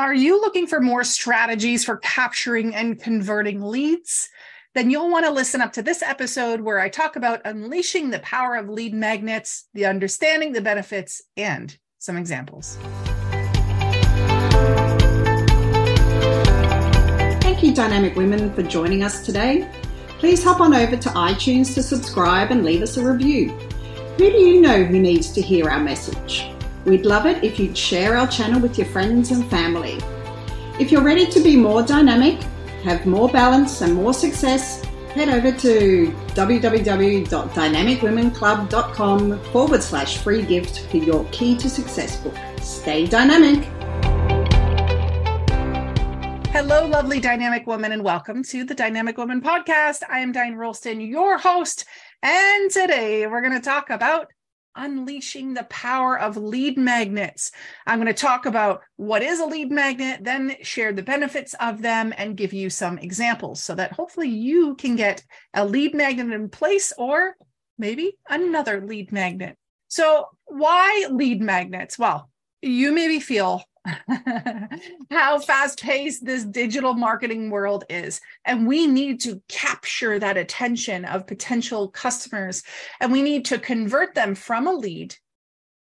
Are you looking for more strategies for capturing and converting leads? Then you'll want to listen up to this episode where I talk about unleashing the power of lead magnets, the understanding the benefits, and some examples. Thank you, Dynamic Women, for joining us today. Please hop on over to iTunes to subscribe and leave us a review. Who do you know who needs to hear our message? We'd love it if you'd share our channel with your friends and family. If you're ready to be more dynamic, have more balance, and more success, head over to www.dynamicwomenclub.com forward slash free gift for your Key to Success book. Stay dynamic. Hello, lovely dynamic woman, and welcome to the Dynamic Woman Podcast. I am Diane Rolston, your host, and today we're going to talk about unleashing the power of lead magnets. I'm going to talk about what is a lead magnet, then share the benefits of them and give you some examples so that hopefully you can get a lead magnet in place or maybe another lead magnet. So, why lead magnets? Well, you maybe feel how fast paced this digital marketing world is. And we need to capture that attention of potential customers and we need to convert them from a lead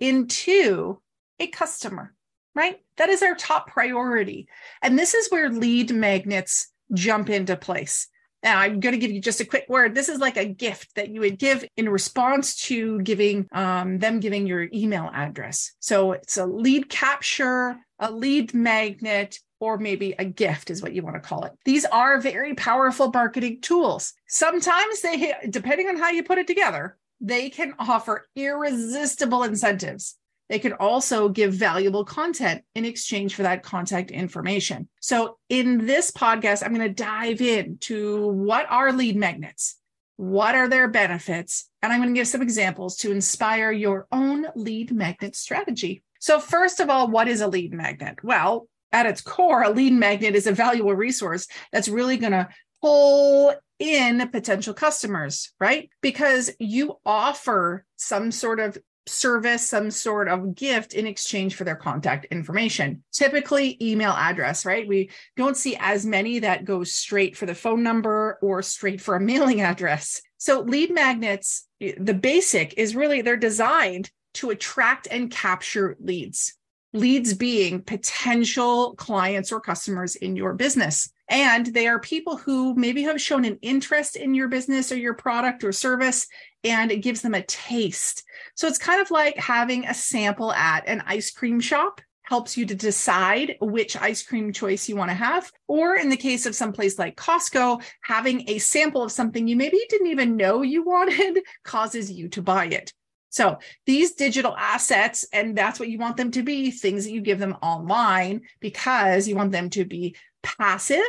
into a customer, right? That is our top priority. And this is where lead magnets jump into place. Now, I'm going to give you just a quick word. This is like a gift that you would give in response to giving um, them giving your email address. So it's a lead capture, a lead magnet, or maybe a gift is what you want to call it. These are very powerful marketing tools. Sometimes they, depending on how you put it together, they can offer irresistible incentives. They could also give valuable content in exchange for that contact information. So, in this podcast, I'm going to dive into what are lead magnets, what are their benefits, and I'm going to give some examples to inspire your own lead magnet strategy. So, first of all, what is a lead magnet? Well, at its core, a lead magnet is a valuable resource that's really going to pull in potential customers, right? Because you offer some sort of service some sort of gift in exchange for their contact information. Typically email address right? We don't see as many that go straight for the phone number or straight for a mailing address. So lead magnets eh, the basic is really they're designed to attract and capture leads. Leads being potential clients or customers in your business and they are people who maybe have shown an interest in your business or your product or service, and it gives them a taste. So it's kind of like having a sample at an ice cream shop helps you to decide which ice cream choice you want to have. Or in the case of some place like Costco, having a sample of something you maybe didn't even know you wanted causes you to buy it. So these digital assets, and that's what you want them to be things that you give them online because you want them to be passive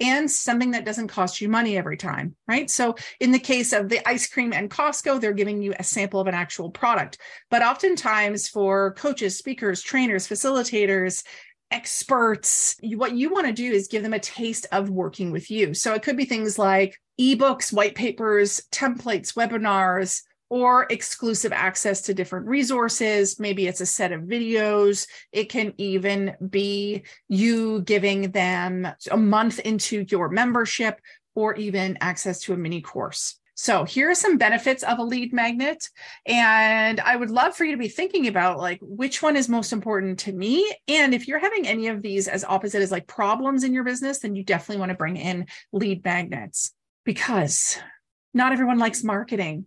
and something that doesn't cost you money every time, right? So, in the case of the ice cream and Costco, they're giving you a sample of an actual product. But oftentimes, for coaches, speakers, trainers, facilitators, experts, what you want to do is give them a taste of working with you. So, it could be things like ebooks, white papers, templates, webinars, or exclusive access to different resources. Maybe it's a set of videos. It can even be you giving them a month into your membership or even access to a mini course. So here are some benefits of a lead magnet. And I would love for you to be thinking about like which one is most important to me. And if you're having any of these as opposite as like problems in your business, then you definitely want to bring in lead magnets because not everyone likes marketing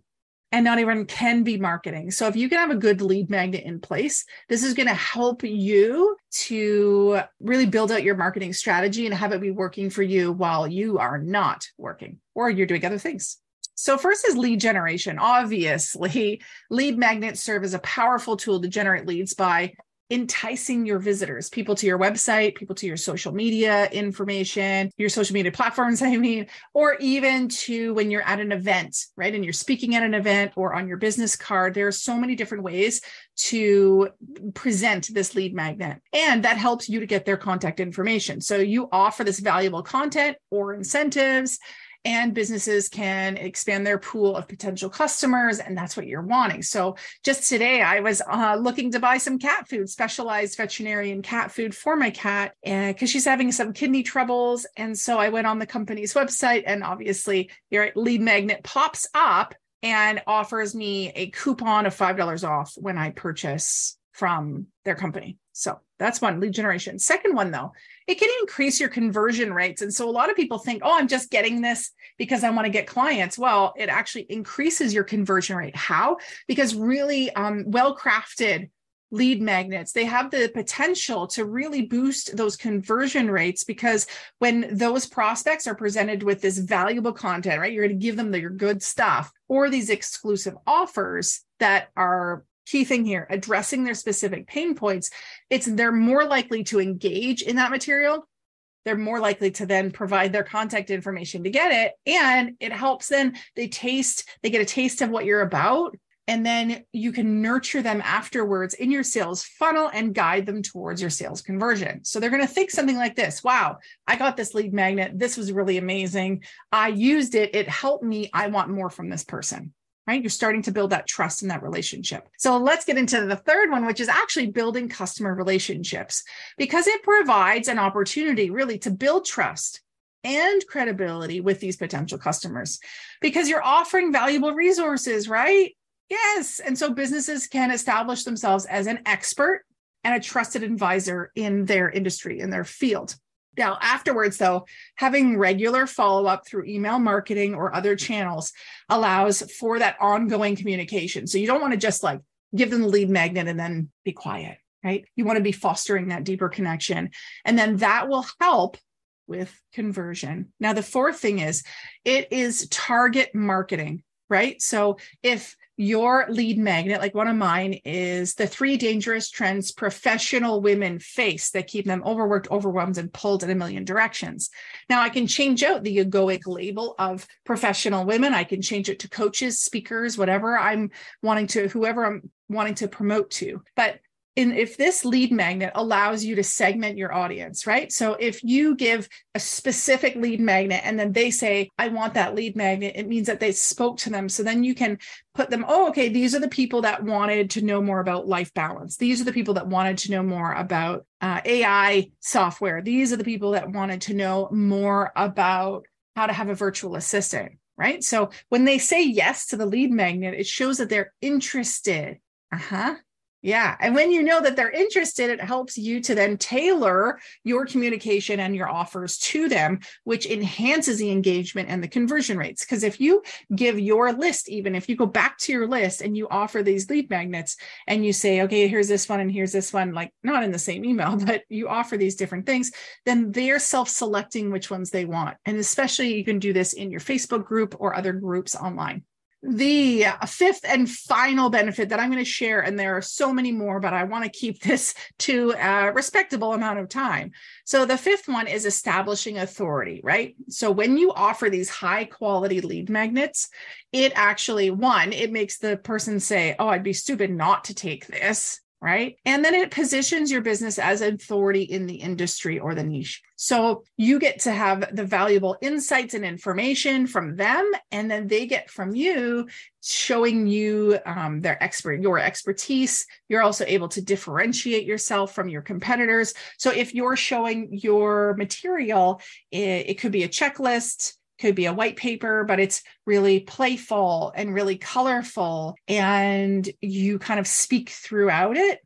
and not everyone can be marketing. So if you can have a good lead magnet in place, this is going to help you to really build out your marketing strategy and have it be working for you while you are not working or you're doing other things. So, first is lead generation. Obviously, lead magnets serve as a powerful tool to generate leads by enticing your visitors, people to your website, people to your social media information, your social media platforms, I mean, or even to when you're at an event, right? And you're speaking at an event or on your business card. There are so many different ways to present this lead magnet, and that helps you to get their contact information. So you offer this valuable content or incentives and businesses can expand their pool of potential customers and that's what you're wanting. So just today i was uh, looking to buy some cat food specialized veterinarian cat food for my cat because she's having some kidney troubles. And so i went on the company's website and obviously your lead magnet pops up and offers me a coupon of $5 off when i purchase from their company so that's one lead generation. Second one, though, it can increase your conversion rates. And so a lot of people think, oh, I'm just getting this because I want to get clients. Well, it actually increases your conversion rate. How? Because really um, well crafted lead magnets they have the potential to really boost those conversion rates because when those prospects are presented with this valuable content right you're going to give them your good stuff or these exclusive offers that are key thing here addressing their specific pain points it's they're more likely to engage in that material they're more likely to then provide their contact information to get it and it helps then they taste they get a taste of what you're about and then you can nurture them afterwards in your sales funnel and guide them towards your sales conversion. So they're going to think something like this Wow, I got this lead magnet. This was really amazing. I used it. It helped me. I want more from this person right? You're starting to build that trust in that relationship. So let's get into the third one, which is actually building customer relationships because it provides an opportunity really to build trust and credibility with these potential customers because you're offering valuable resources, right? Yes. And so businesses can establish themselves as an expert and a trusted advisor in their industry, in their field. Now, afterwards, though, having regular follow up through email marketing or other channels allows for that ongoing communication. So you don't want to just like give them the lead magnet and then be quiet, right? You want to be fostering that deeper connection. And then that will help with conversion. Now, the fourth thing is it is target marketing, right? So if your lead magnet, like one of mine, is the three dangerous trends professional women face that keep them overworked, overwhelmed, and pulled in a million directions. Now, I can change out the egoic label of professional women. I can change it to coaches, speakers, whatever I'm wanting to, whoever I'm wanting to promote to. But if this lead magnet allows you to segment your audience, right? So if you give a specific lead magnet and then they say, I want that lead magnet, it means that they spoke to them. So then you can put them, oh, okay, these are the people that wanted to know more about life balance. These are the people that wanted to know more about uh, AI software. These are the people that wanted to know more about how to have a virtual assistant, right? So when they say yes to the lead magnet, it shows that they're interested. Uh huh. Yeah. And when you know that they're interested, it helps you to then tailor your communication and your offers to them, which enhances the engagement and the conversion rates. Because if you give your list, even if you go back to your list and you offer these lead magnets and you say, okay, here's this one and here's this one, like not in the same email, but you offer these different things, then they're self selecting which ones they want. And especially you can do this in your Facebook group or other groups online the fifth and final benefit that I'm going to share, and there are so many more, but I want to keep this to a respectable amount of time. So, the fifth one is establishing authority, right? So, when you offer these high quality lead magnets, it actually, one, it makes the person say, Oh, I'd be stupid not to take this right? And then it positions your business as an authority in the industry or the niche. So you get to have the valuable insights and information from them, and then they get from you showing you um, their expert your expertise you're also able to differentiate yourself from your competitors so if you're showing your material it, it could be a checklist could be a white paper, but it's really playful and really colorful. And you kind of speak throughout it,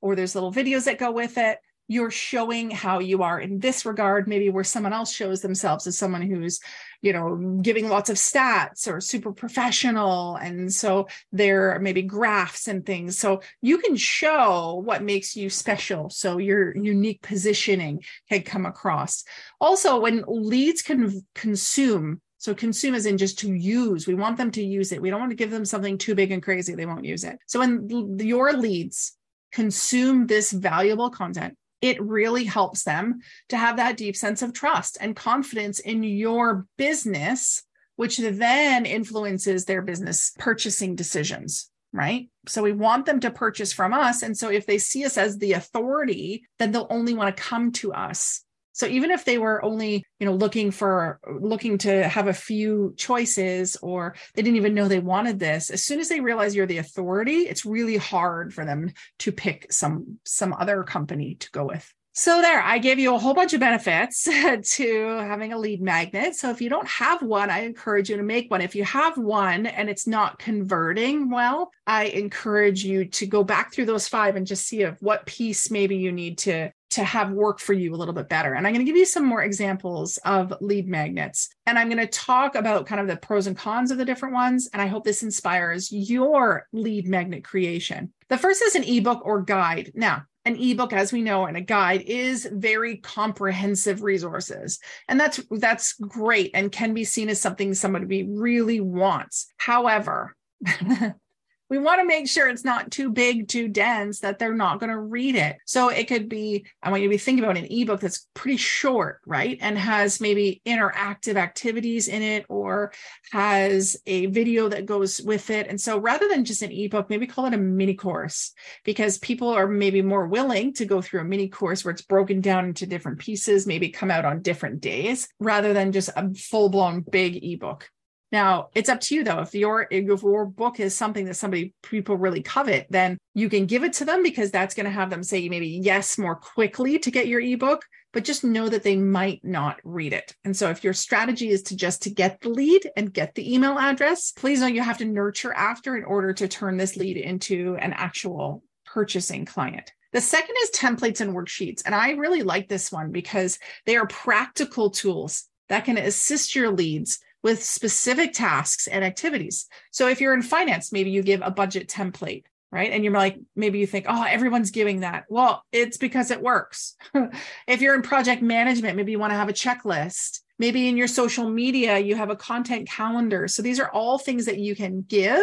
or there's little videos that go with it you're showing how you are in this regard maybe where someone else shows themselves as someone who's you know giving lots of stats or super professional and so there are maybe graphs and things so you can show what makes you special so your unique positioning can come across also when leads can consume so consume as in just to use. We want them to use it. We don't want to give them something too big and crazy. They won't use it. So when your leads consume this valuable content, it really helps them to have that deep sense of trust and confidence in your business, which then influences their business purchasing decisions. Right. So we want them to purchase from us. And so if they see us as the authority, then they'll only want to come to us So even if they were only, you know, looking for looking to have a few choices or they didn't even know they wanted this, as soon as they realize you're the authority, it's really hard for them to pick some some other company to go with. So there, I gave you a whole bunch of benefits to having a lead magnet. So if you don't have one, I encourage you to make one. If you have one and it's not converting well, I encourage you to go back through those five and just see if what piece maybe you need to to have work for you a little bit better. And I'm going to give you some more examples of lead magnets. And I'm going to talk about kind of the pros and cons of the different ones. And I hope this inspires your lead magnet creation. The first is an ebook or guide. Now, an ebook as we know and a guide is very comprehensive resources. And that's that's great and can be seen as something somebody really wants. However we want to make sure it's not too big, too dense that they're not going to read it. So it could be, I want you to be thinking about an ebook that's pretty short, right? And has maybe interactive activities in it or has a video that goes with it. And so rather than just an ebook, maybe call it a mini course because people are maybe more willing to go through a mini course where it's broken down into different pieces, maybe come out on different days rather than just a full blown big ebook. Now it's up to you though. If your if your book is something that somebody people really covet, then you can give it to them because that's going to have them say maybe yes more quickly to get your ebook. But just know that they might not read it. And so if your strategy is to just to get the lead and get the email address, please know you have to nurture after in order to turn this lead into an actual purchasing client. The second is templates and worksheets. And I really like this one because they are practical tools that can assist your leads with specific tasks and activities. So if you're in finance, maybe you give a budget template, right? And you're like, maybe you think, oh, everyone's giving that. Well, it's because it works. if you're in project management, maybe you want to have a checklist. Maybe in your social media, you have a content calendar. So these are all things that you can give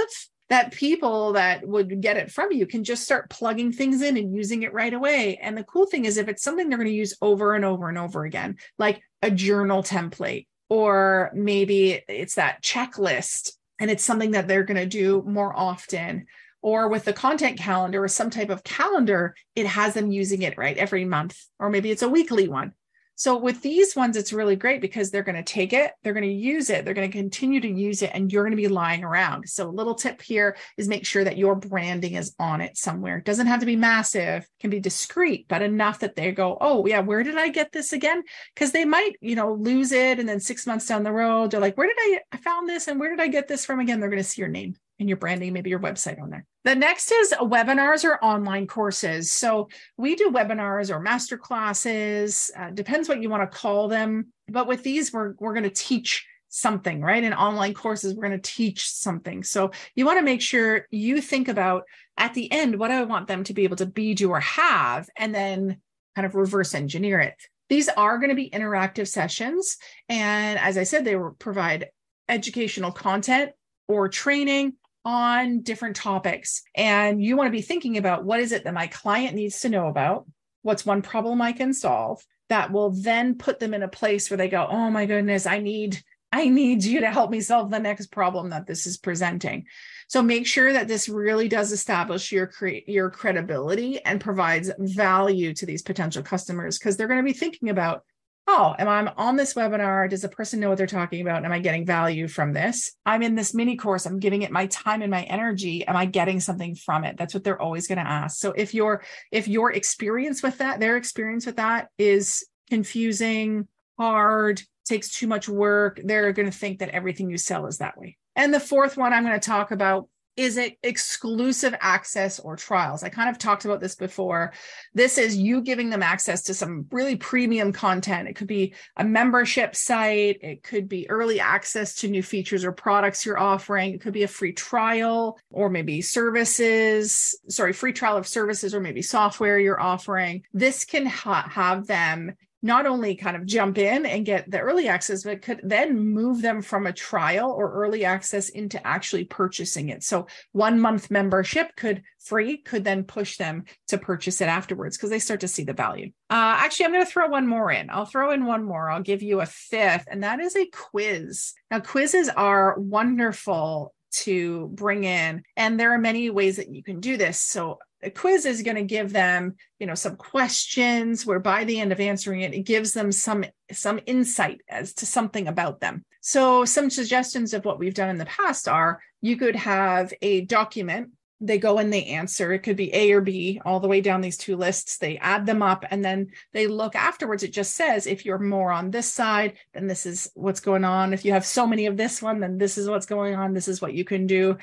that people that would get it from you can just start plugging things in and using it right away. And the cool thing is, if it's something they're going to use over and over and over again, like a journal template or maybe it's that checklist and it's something that they're going to do more often. Or with the content calendar or some type of calendar it has them using it right every month or maybe it's a weekly one so with these ones, it's really great because they're going to take it, they're going to use it, they're going to continue to use it, and you're going to be lying around. So a little tip here is make sure that your branding is on it somewhere. It doesn't have to be massive, can be discreet, but enough that they go, oh yeah, where did I get this again? Because they might, you know, lose it, and then six months down the road, they're like, where did I I found this, and where did I get this from again? They're going to see your name and your branding, maybe your website on there. The next is webinars or online courses. So we do webinars or master classes, uh, depends what you want to call them. But with these, we're, we're going to teach something, right? In online courses, we're going to teach something. So you want to make sure you think about at the end, what I want them to be able to be, do, or have, and then kind of reverse engineer it. These are going to be interactive sessions. And as I said, they will provide educational content or training on different topics. And you want to be thinking about what is it that my client needs to know about? What's one problem I can solve that will then put them in a place where they go, oh my goodness, I need. I need you to help me solve the next problem that this is presenting. So make sure that this really does establish your cre- your credibility and provides value to these potential customers because they're going to be thinking about oh, am I on this webinar? Does the person know what they're talking about? Am I getting value from this? I'm in this mini course. I'm giving it my time and my energy. Am I getting something from it? That's what they're always going to ask. So if your if your experience with that, their experience with that is confusing, hard, takes too much work, they're going to think that everything you sell is that way. And the fourth one I'm going to talk about is it exclusive access or trials? I kind of talked about this before. This is you giving them access to some really premium content. It could be a membership site, it could be early access to new features or products you're offering, it could be a free trial or maybe services, sorry, free trial of services or maybe software you're offering. This can ha- have them not only kind of jump in and get the early access, but could then move them from a trial or early access into actually purchasing it. So one month membership could free could then push them to purchase it afterwards because they start to see the value. Uh, actually, I'm going to throw one more in. I'll throw in one more. I'll give you a fifth, and that is a quiz. Now, quizzes are wonderful to bring in. And there are many ways that you can do this. So a quiz is going to give them you know some questions where by the end of answering it it gives them some some insight as to something about them. So some suggestions of what we've done in the past are you could have a document they go and they answer. It could be a or b all the way down these two lists. They add them up and then they look afterwards. It just says if you're more on this side then this is what's going on. If you have so many of this one then this is what's going on. This is what you can do.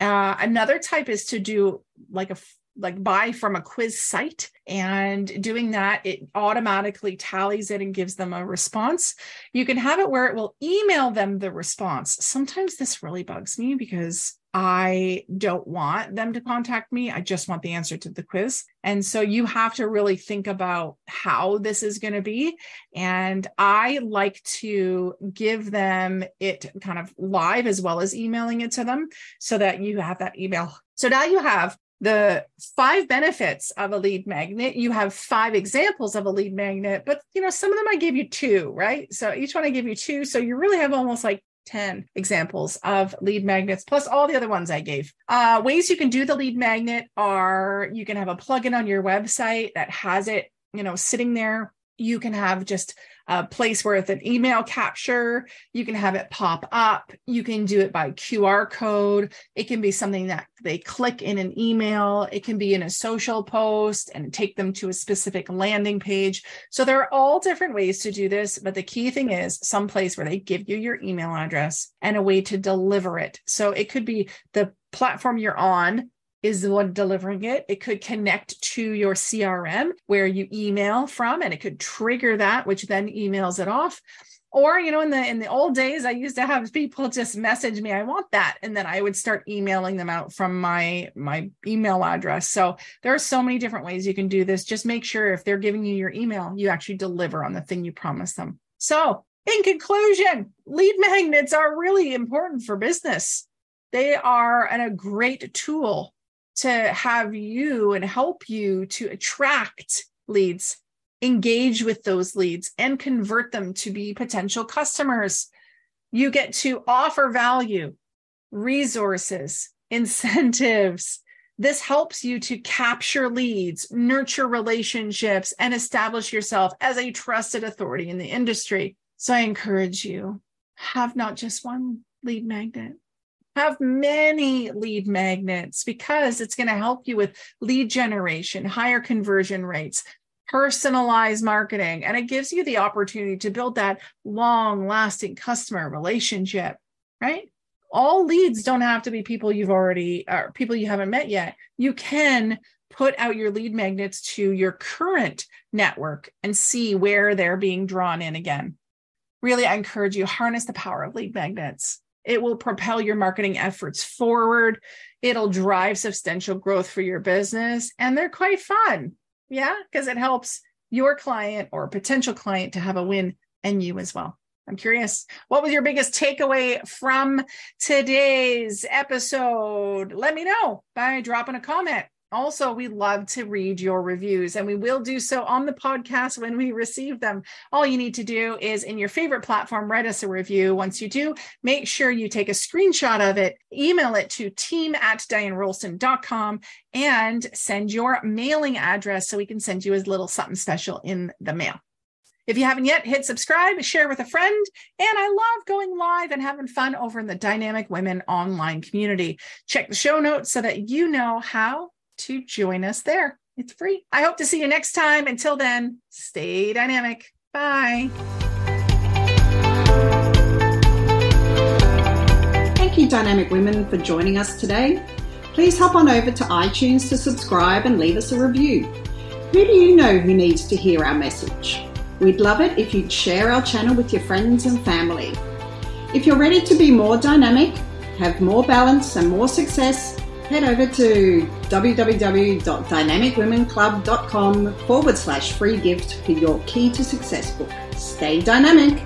Uh, another type is to do like a like buy from a quiz site and doing that it automatically tallies it and gives them a response you can have it where it will email them the response sometimes this really bugs me because I don't want them to contact me. I just want the answer to the quiz. And so you have to really think about how this is going to be. And I like to give them it kind of live as well as emailing it to them so that you have that email. So now you have the five benefits of a lead magnet you have five examples of a lead magnet but you know some of them i gave you two right so each one i give you two so you really have almost like 10 examples of lead magnets plus all the other ones I gave. Uh, ways you can do the lead magnet are you can have a plugin on your website that has it, you know, sitting there. You can have just a place where it's an email capture. You can have it pop up. You can do it by QR code. It can be something that they click in an email. It can be in a social post and take them to a specific landing page. So there are all different ways to do this. But the key thing is some place where they give you your email address and a way to deliver it. So it could be the platform you're on is the one delivering it. It could connect to your CRM where you email from and it could trigger that, which then emails it off. Or, you know, in the in the old days, I used to have people just message me, I want that. And then I would start emailing them out from my my email address. So there are so many different ways you can do this. Just make sure if they're giving you your email, you actually deliver on the thing you promise them. So in conclusion, lead magnets are really important for business. They are an, a great tool to have you and help you to attract leads, engage with those leads, and convert them to be potential customers. You get to offer value, resources, incentives. This helps you to capture leads, nurture relationships, and establish yourself as a trusted authority in the industry. So I encourage you have not just one lead magnet, have many lead magnets because it's going to help you with lead generation, higher conversion rates, personalized marketing, and it gives you the opportunity to build that long lasting customer relationship, right? All leads don't have to be people you've already or people you haven't met yet. You can put out your lead magnets to your current network and see where they're being drawn in again. Really, I encourage you harness the power of lead magnets it will propel your marketing efforts forward. It'll drive substantial growth for your business. And they're quite fun. Yeah. Because it helps your client or potential client to have a win and you as well. I'm curious, what was your biggest takeaway from today's episode? Let me know by dropping a comment. Also, we love to read your reviews and we will do so on the podcast when we receive them. All you need to do is in your favorite platform, write us a review. Once you do, make sure you take a screenshot of it, email it to team at dianerolston.com and send your mailing address so we can send you a little something special in the mail. If you haven't yet, hit subscribe, share with a friend. And I love going live and having fun over in the Dynamic Women online community. Check the show notes so that you know how to join us there. It's free. I hope to see you next time. Until then, stay dynamic. Bye. Thank you, Dynamic Women, for joining us today. Please hop on over to iTunes to subscribe and leave us a review. Who do you know who needs to hear our message? We'd love it if you'd share our channel with your friends and family. If you're ready to be more dynamic, have more balance, and more success, head over to www.dynamicwomenclub.com forward slash free gift for your key to success book. Stay dynamic.